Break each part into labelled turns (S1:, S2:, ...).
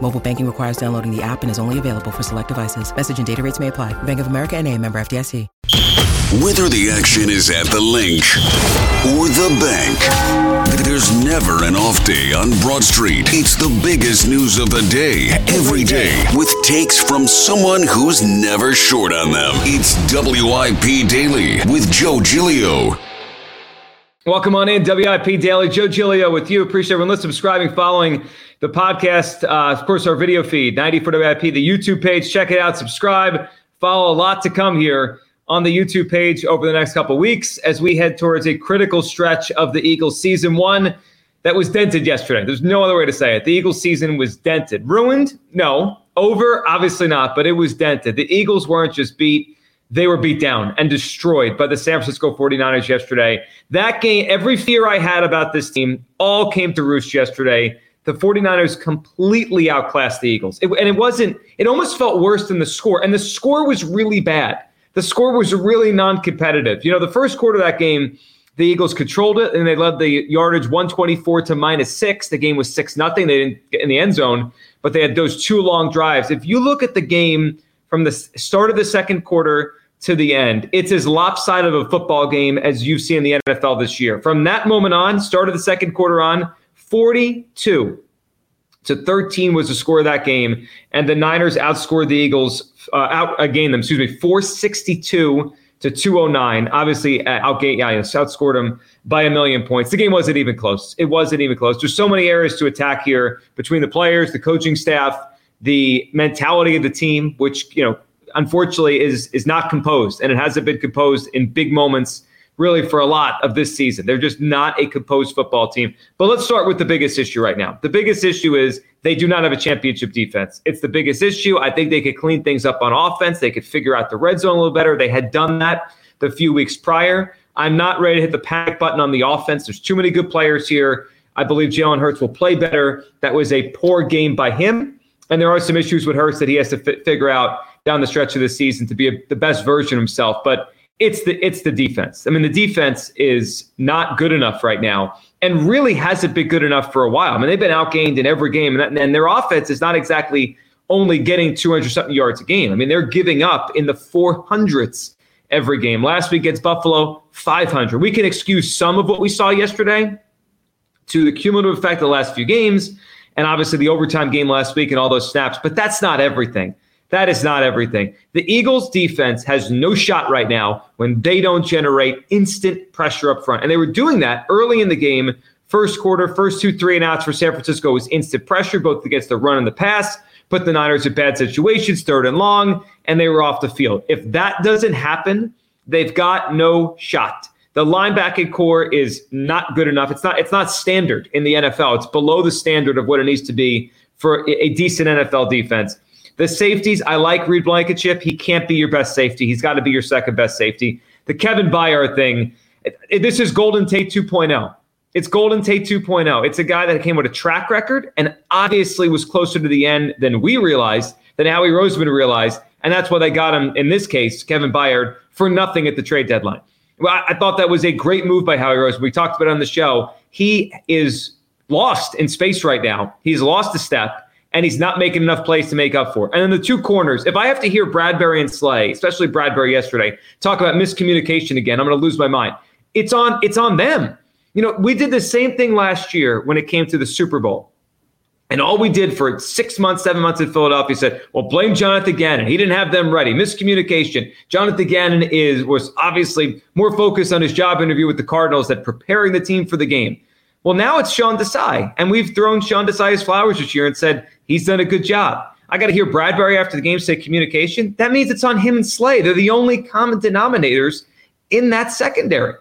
S1: Mobile banking requires downloading the app and is only available for select devices. Message and data rates may apply. Bank of America and a member FDIC.
S2: Whether the action is at the link or the bank, there's never an off day on Broad Street. It's the biggest news of the day, every day, with takes from someone who's never short on them. It's WIP Daily with Joe Giglio.
S3: Welcome on in, WIP Daily. Joe Giglio with you. Appreciate everyone listening, subscribing, following the podcast. Uh, of course, our video feed, 90 for WIP, the YouTube page. Check it out, subscribe, follow. A lot to come here on the YouTube page over the next couple weeks as we head towards a critical stretch of the Eagles season one that was dented yesterday. There's no other way to say it. The Eagles season was dented. Ruined? No. Over? Obviously not, but it was dented. The Eagles weren't just beat, they were beat down and destroyed by the San Francisco 49ers yesterday. That game, every fear I had about this team all came to roost yesterday. The 49ers completely outclassed the Eagles. It, and it wasn't, it almost felt worse than the score. And the score was really bad the score was really non-competitive. You know, the first quarter of that game, the Eagles controlled it and they led the yardage 124 to minus six. The game was six nothing. They didn't get in the end zone, but they had those two long drives. If you look at the game from the start of the second quarter to the end, it's as lopsided of a football game as you've seen in the NFL this year. From that moment on, start of the second quarter on, 42 to 13 was the score of that game, and the Niners outscored the Eagles, uh, out again them, excuse me, 462 to 209. Obviously, uh, outgate, yeah, outscored them by a million points. The game wasn't even close. It wasn't even close. There's so many areas to attack here between the players, the coaching staff, the mentality of the team, which you know, unfortunately, is is not composed, and it hasn't been composed in big moments really for a lot of this season. They're just not a composed football team. But let's start with the biggest issue right now. The biggest issue is they do not have a championship defense. It's the biggest issue. I think they could clean things up on offense. They could figure out the red zone a little better. They had done that the few weeks prior. I'm not ready to hit the panic button on the offense. There's too many good players here. I believe Jalen Hurts will play better. That was a poor game by him. And there are some issues with Hurts that he has to f- figure out down the stretch of the season to be a, the best version of himself. But it's the it's the defense. I mean, the defense is not good enough right now, and really hasn't been good enough for a while. I mean, they've been outgained in every game, and, that, and their offense is not exactly only getting 200 something yards a game. I mean, they're giving up in the 400s every game. Last week against Buffalo, 500. We can excuse some of what we saw yesterday to the cumulative effect of the last few games, and obviously the overtime game last week and all those snaps, but that's not everything. That is not everything. The Eagles defense has no shot right now when they don't generate instant pressure up front. And they were doing that early in the game. First quarter, first two, three and outs for San Francisco was instant pressure, both against the run and the pass, put the Niners in bad situations, third and long, and they were off the field. If that doesn't happen, they've got no shot. The linebacking corps is not good enough. It's not, it's not standard in the NFL. It's below the standard of what it needs to be for a decent NFL defense. The safeties, I like Reed Blankenship. He can't be your best safety. He's got to be your second best safety. The Kevin Byard thing, it, it, this is Golden Tate 2.0. It's Golden Tate 2.0. It's a guy that came with a track record and obviously was closer to the end than we realized, than Howie Roseman realized. And that's why they got him, in this case, Kevin Byard, for nothing at the trade deadline. Well, I, I thought that was a great move by Howie Roseman. We talked about it on the show. He is lost in space right now. He's lost a step and he's not making enough plays to make up for it. And then the two corners, if I have to hear Bradberry and Slay, especially Bradberry yesterday, talk about miscommunication again, I'm going to lose my mind. It's on it's on them. You know, we did the same thing last year when it came to the Super Bowl. And all we did for six months, seven months in Philadelphia said, well, blame Jonathan Gannon. He didn't have them ready. Miscommunication. Jonathan Gannon is was obviously more focused on his job interview with the Cardinals than preparing the team for the game. Well, now it's Sean Desai. And we've thrown Sean Desai his flowers this year and said he's done a good job. I got to hear Bradberry after the game say communication. That means it's on him and Slay. They're the only common denominators in that secondary.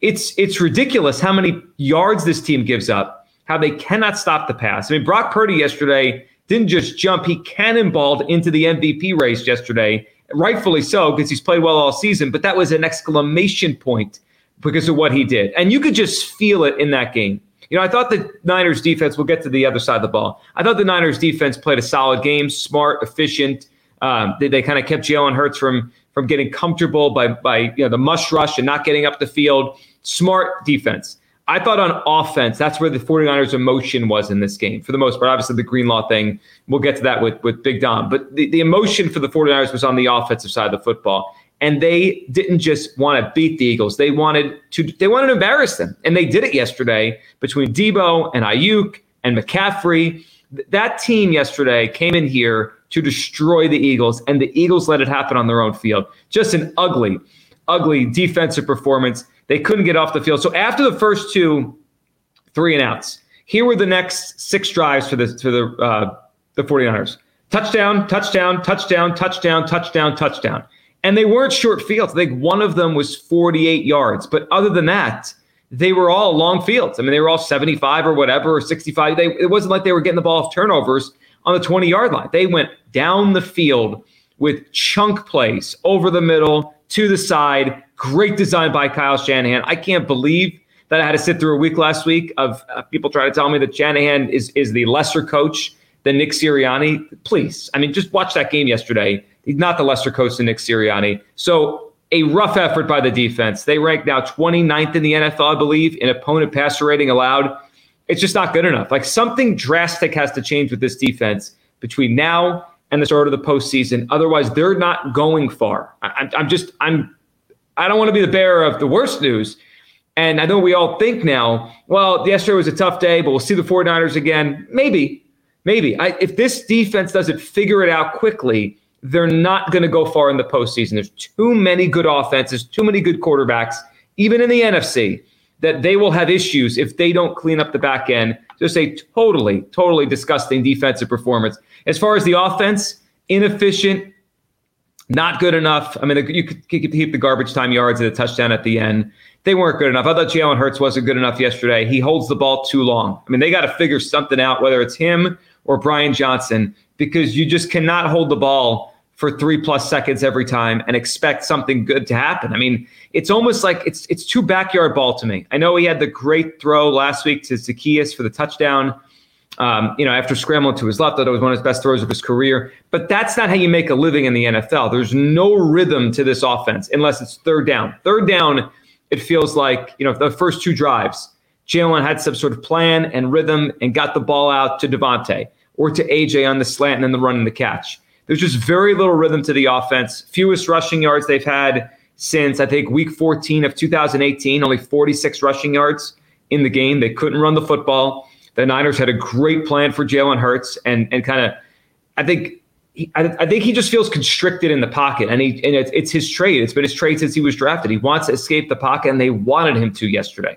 S3: It's it's ridiculous how many yards this team gives up, how they cannot stop the pass. I mean, Brock Purdy yesterday didn't just jump, he cannonballed into the MVP race yesterday, rightfully so, because he's played well all season, but that was an exclamation point because of what he did. And you could just feel it in that game. You know, I thought the Niners defense, we'll get to the other side of the ball. I thought the Niners defense played a solid game, smart, efficient. Um, they, they kind of kept Jalen Hurts from from getting comfortable by by you know the mush rush and not getting up the field. Smart defense. I thought on offense, that's where the 49ers emotion was in this game for the most part. Obviously, the Greenlaw thing, we'll get to that with, with Big Dom. But the, the emotion for the 49ers was on the offensive side of the football and they didn't just want to beat the Eagles. They wanted to they wanted to embarrass them, and they did it yesterday between Deebo and Aiyuk and McCaffrey. That team yesterday came in here to destroy the Eagles, and the Eagles let it happen on their own field. Just an ugly, ugly defensive performance. They couldn't get off the field. So after the first two three and outs, here were the next six drives for the for the uh, the 49ers. Touchdown, touchdown, touchdown, touchdown, touchdown, touchdown. And they weren't short fields. I think one of them was 48 yards. But other than that, they were all long fields. I mean, they were all 75 or whatever, or 65. They, it wasn't like they were getting the ball off turnovers on the 20 yard line. They went down the field with chunk plays over the middle, to the side. Great design by Kyle Shanahan. I can't believe that I had to sit through a week last week of uh, people trying to tell me that Shanahan is, is the lesser coach than Nick Sirianni. Please, I mean, just watch that game yesterday Not the lesser coach than Nick Sirianni. So a rough effort by the defense. They rank now 29th in the NFL, I believe, in opponent passer rating allowed. It's just not good enough. Like something drastic has to change with this defense between now and the start of the postseason. Otherwise, they're not going far. I, I'm just, I'm, I don't want to be the bearer of the worst news. And I know we all think now, well, yesterday was a tough day, but we'll see the 49ers again. Maybe, maybe. I, if this defense doesn't figure it out quickly, they're not going to go far in the postseason. There's too many good offenses, too many good quarterbacks, even in the NFC, that they will have issues if they don't clean up the back end. Just a totally, totally disgusting defensive performance. As far as the offense, inefficient, not good enough. I mean, you could keep the garbage time yards and a touchdown at the end. They weren't good enough. I thought Jalen Hurts wasn't good enough yesterday. He holds the ball too long. I mean, they got to figure something out, whether it's him or Brian Johnson, because you just cannot hold the ball for three plus seconds every time and expect something good to happen. I mean, it's almost like it's it's too backyard ball to me. I know he had the great throw last week to Zaccheaus for the touchdown. Um, you know, after scrambling to his left, that was one of his best throws of his career. But that's not how you make a living in the NFL. There's no rhythm to this offense unless it's third down. Third down, it feels like you know the first two drives, Jalen had some sort of plan and rhythm and got the ball out to Davante or to AJ on the slant and then the run and the catch. There's just very little rhythm to the offense. Fewest rushing yards they've had since I think week 14 of 2018, only 46 rushing yards in the game. They couldn't run the football. The Niners had a great plan for Jalen Hurts, and and kind of, I think. He, I, I, think he just feels constricted in the pocket, and he and it's, it's his trade. It's been his trade since he was drafted. He wants to escape the pocket, and they wanted him to yesterday.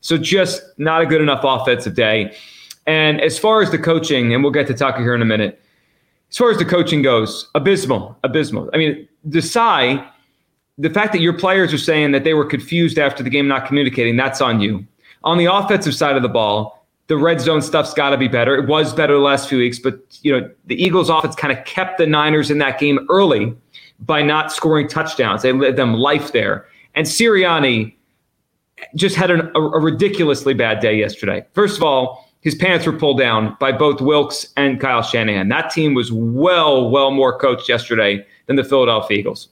S3: So just not a good enough offensive day. And as far as the coaching, and we'll get to Tucker here in a minute, as far as the coaching goes, abysmal, abysmal. I mean, Desai, the fact that your players are saying that they were confused after the game not communicating, that's on you. On the offensive side of the ball, the red zone stuff's got to be better. It was better the last few weeks, but you know the Eagles' offense kind of kept the Niners in that game early by not scoring touchdowns. They let them life there. And Sirianni, just had an, a, a ridiculously bad day yesterday. First of all, his pants were pulled down by both Wilks and Kyle Shanahan. That team was well, well more coached yesterday than the Philadelphia Eagles.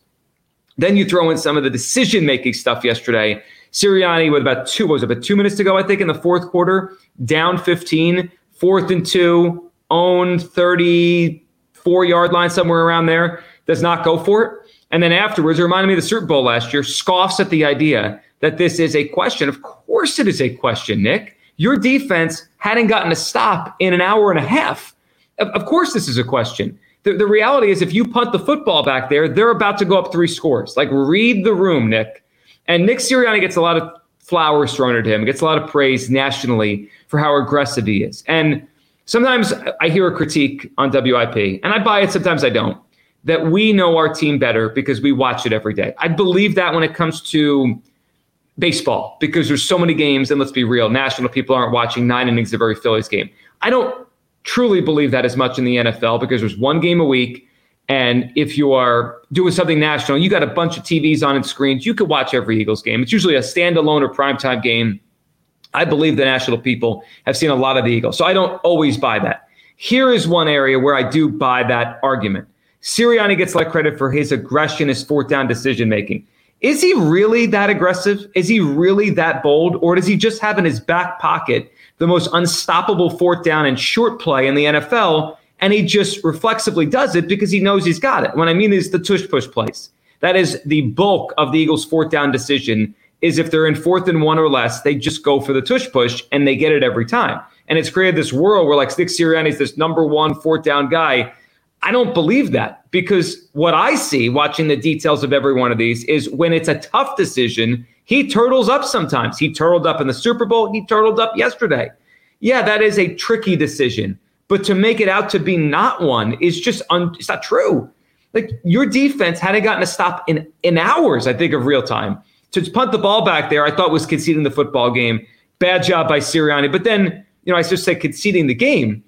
S3: Then you throw in some of the decision making stuff yesterday. Sirianni with about two, was about two minutes to go, I think, in the fourth quarter, down 15, fourth and two, owned 34 yard line, somewhere around there, does not go for it. And then afterwards, it reminded me of the Super Bowl last year, scoffs at the idea that this is a question. Of course, it is a question, Nick. Your defense hadn't gotten a stop in an hour and a half. Of, of course, this is a question. The, the reality is, if you punt the football back there, they're about to go up three scores. Like, read the room, Nick. And Nick Sirianni gets a lot of flowers thrown at him, gets a lot of praise nationally for how aggressive he is. And sometimes I hear a critique on WIP, and I buy it, sometimes I don't, that we know our team better because we watch it every day. I believe that when it comes to baseball because there's so many games, and let's be real, national people aren't watching nine innings of every Phillies game. I don't truly believe that as much in the NFL because there's one game a week. And if you are doing something national, you got a bunch of TVs on and screens, you could watch every Eagles game. It's usually a standalone or primetime game. I believe the national people have seen a lot of the Eagles. So I don't always buy that. Here is one area where I do buy that argument. Sirianni gets like credit for his aggression, his fourth down decision making. Is he really that aggressive? Is he really that bold? Or does he just have in his back pocket the most unstoppable fourth down and short play in the NFL? And he just reflexively does it because he knows he's got it. What I mean is the tush push plays. That is the bulk of the Eagles' fourth down decision. Is if they're in fourth and one or less, they just go for the tush push and they get it every time. And it's created this world where like Nick Sirianni is this number one fourth down guy I don't believe that because what I see watching the details of every one of these is when it's a tough decision, he turtles up sometimes. He turtled up in the Super Bowl, he turtled up yesterday. Yeah, that is a tricky decision, but to make it out to be not one is just un- it's not true. Like your defense hadn't gotten a stop in in hours, I think, of real time. To punt the ball back there, I thought was conceding the football game. Bad job by Sirianni. But then, you know, I just said conceding the game.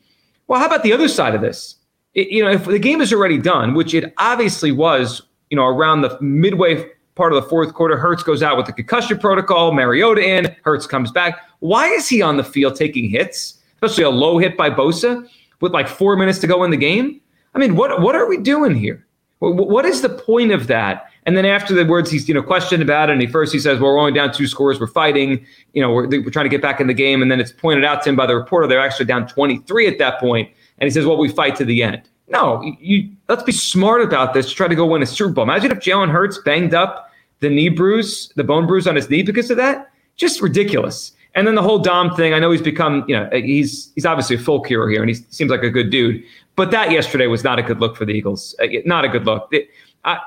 S3: Well, how about the other side of this? It, you know, if the game is already done, which it obviously was, you know, around the midway part of the fourth quarter, Hurts goes out with the concussion protocol, Mariota in, Hurts comes back. Why is he on the field taking hits, especially a low hit by Bosa with like four minutes to go in the game? I mean, what what are we doing here? What is the point of that? And then after the words, he's you know questioned about it. And he first he says, "Well, we're only down two scores. We're fighting. You know, we're, we're trying to get back in the game." And then it's pointed out to him by the reporter they're actually down 23 at that point. And he says, well, we fight to the end. No, you let's be smart about this. Try to go win a Super Bowl. Imagine if Jalen Hurts banged up the knee bruise, the bone bruise on his knee because of that. Just ridiculous. And then the whole Dom thing. I know he's become, you know, he's he's obviously a folk hero here, and he seems like a good dude. But that yesterday was not a good look for the Eagles. Uh, not a good look. It, I,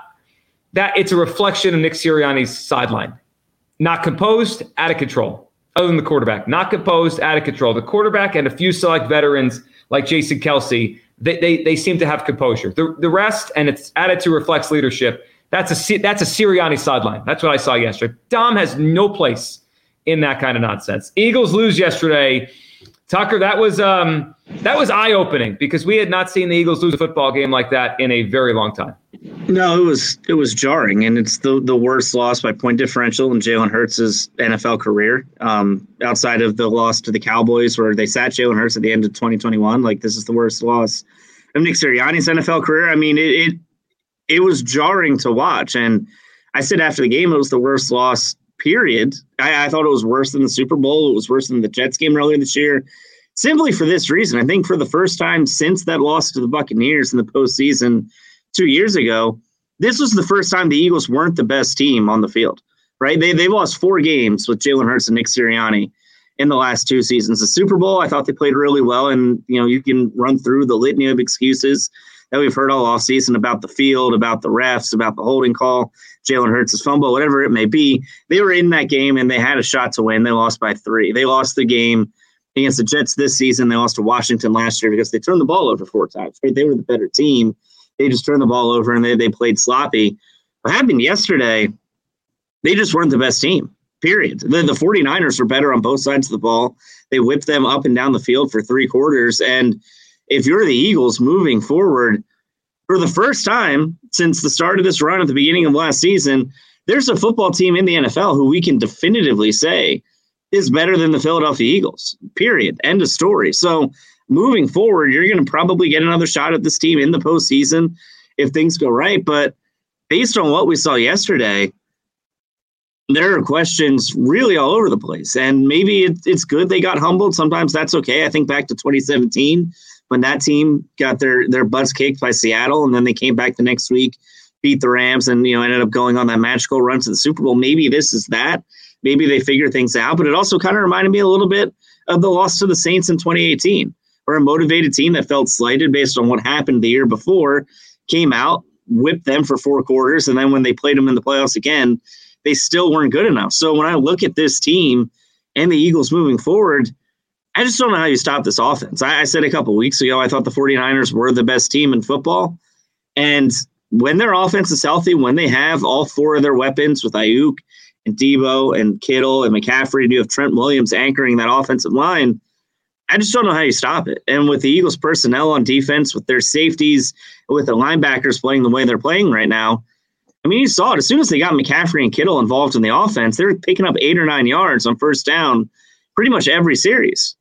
S3: that it's a reflection of Nick Sirianni's sideline. Not composed, out of control. Other than the quarterback, not composed, out of control. The quarterback and a few select veterans like Jason Kelce, they, they, they seem to have composure. The, the rest, and its attitude reflects leadership. That's a that's a Sirianni sideline. That's what I saw yesterday. Dom has no place in that kind of nonsense. Eagles lose yesterday. Tucker, that was um, that was eye opening because we had not seen the Eagles lose a football game like that in a very long time.
S4: No, it was it was jarring, and it's the the worst loss by point differential in Jalen Hurts' NFL career. Um, outside of the loss to the Cowboys, where they sat Jalen Hurts at the end of 2021, like this is the worst loss of Nick Sirianni's NFL career. I mean, it it, it was jarring to watch, and I said after the game it was the worst loss. Period. I, I thought it was worse than the Super Bowl. It was worse than the Jets game earlier this year simply for this reason. I think for the first time since that loss to the Buccaneers in the postseason, two years ago, this was the first time the Eagles weren't the best team on the field, right? They they lost four games with Jalen Hurts and Nick Sirianni in the last two seasons. The Super Bowl, I thought they played really well, and you know you can run through the litany of excuses that we've heard all offseason about the field, about the refs, about the holding call, Jalen Hurts' fumble, whatever it may be. They were in that game and they had a shot to win. They lost by three. They lost the game against the Jets this season. They lost to Washington last year because they turned the ball over four times. Right? They were the better team they just turned the ball over and they, they played sloppy. What happened yesterday, they just weren't the best team, period. The, the 49ers were better on both sides of the ball. They whipped them up and down the field for three quarters. And if you're the Eagles moving forward, for the first time since the start of this run at the beginning of last season, there's a football team in the NFL who we can definitively say is better than the Philadelphia Eagles. Period. End of story. So moving forward, you're going to probably get another shot at this team in the postseason if things go right. But based on what we saw yesterday, there are questions really all over the place. And maybe it, it's good they got humbled. Sometimes that's okay. I think back to 2017 when that team got their their butts kicked by Seattle, and then they came back the next week, beat the Rams, and you know ended up going on that magical run to the Super Bowl. Maybe this is that. Maybe they figure things out. But it also kind of reminded me a little bit of the loss to the Saints in 2018, where a motivated team that felt slighted based on what happened the year before came out, whipped them for four quarters, and then when they played them in the playoffs again they still weren't good enough. So when I look at this team and the Eagles moving forward, I just don't know how you stop this offense. I, I said a couple weeks ago, I thought the 49ers were the best team in football. And when their offense is healthy, when they have all four of their weapons with Aiyuk and Deebo and Kittle and McCaffrey, and you have Trent Williams anchoring that offensive line, I just don't know how you stop it. And with the Eagles personnel on defense, with their safeties, with the linebackers playing the way they're playing right now, I mean, you saw it as soon as they got McCaffrey and Kittle involved in the offense, they were picking up eight or nine yards on first down pretty much every series.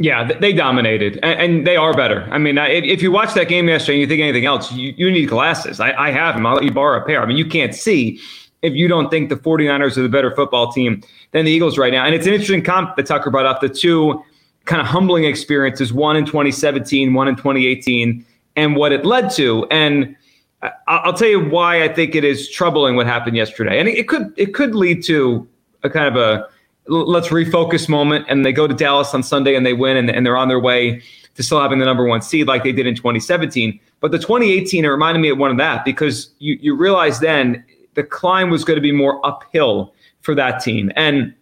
S3: Yeah, they dominated, and they are better. I mean, if you watch that game yesterday and you think anything else, you, need glasses. I, I have them. I'll let you borrow a pair. I mean, you can't see if you don't think the 49ers are the better football team than the Eagles right now. And it's an interesting comp that Tucker brought up the two kind of humbling experiences, one in 2017, one in 2018, and what it led to. And I'll tell you why I think it is troubling what happened yesterday, and it could it could lead to a kind of a let's refocus moment, and they go to Dallas on Sunday and they win, and, and they're on their way to still having the number one seed like they did in 2017. But the 2018 it reminded me of one of that because you you realize then the climb was going to be more uphill for that team, and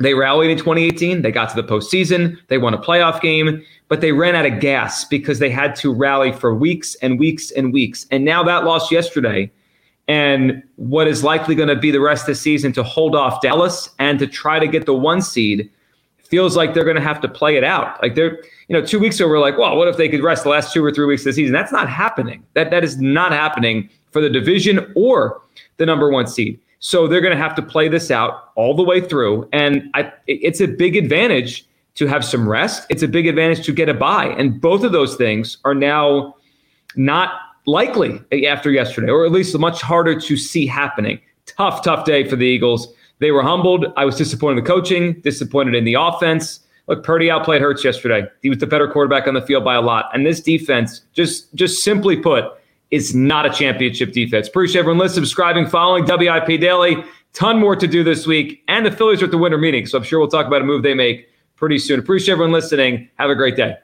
S3: they rallied in 2018. They got to the postseason. They won a playoff game but they ran out of gas because they had to rally for weeks and weeks and weeks. And now that loss yesterday, and what is likely going to be the rest of the season to hold off Dallas and to try to get the one seed feels like they're going to have to play it out. Like they're, you know, two weeks ago we're like, well, what if they could rest the last two or three weeks of the season? That's not happening. That that is not happening for the division or the number one seed. So they're going to have to play this out all the way through, and I, it's a big advantage to have some rest. It's a big advantage to get a bye. And both of those things are now not likely after yesterday, or at least much harder to see happening. Tough, tough day for the Eagles. They were humbled. I was disappointed in the coaching, disappointed in the offense. Look, Purdy outplayed Hurts yesterday. He was the better quarterback on the field by a lot. And this defense, just just simply put, is not a championship defense. Appreciate everyone listening, subscribing, following WIP Daily. Ton more to do this week. And the Phillies are at the winter meeting. So I'm sure we'll talk about a move they make pretty soon. Appreciate everyone listening. Have a great day.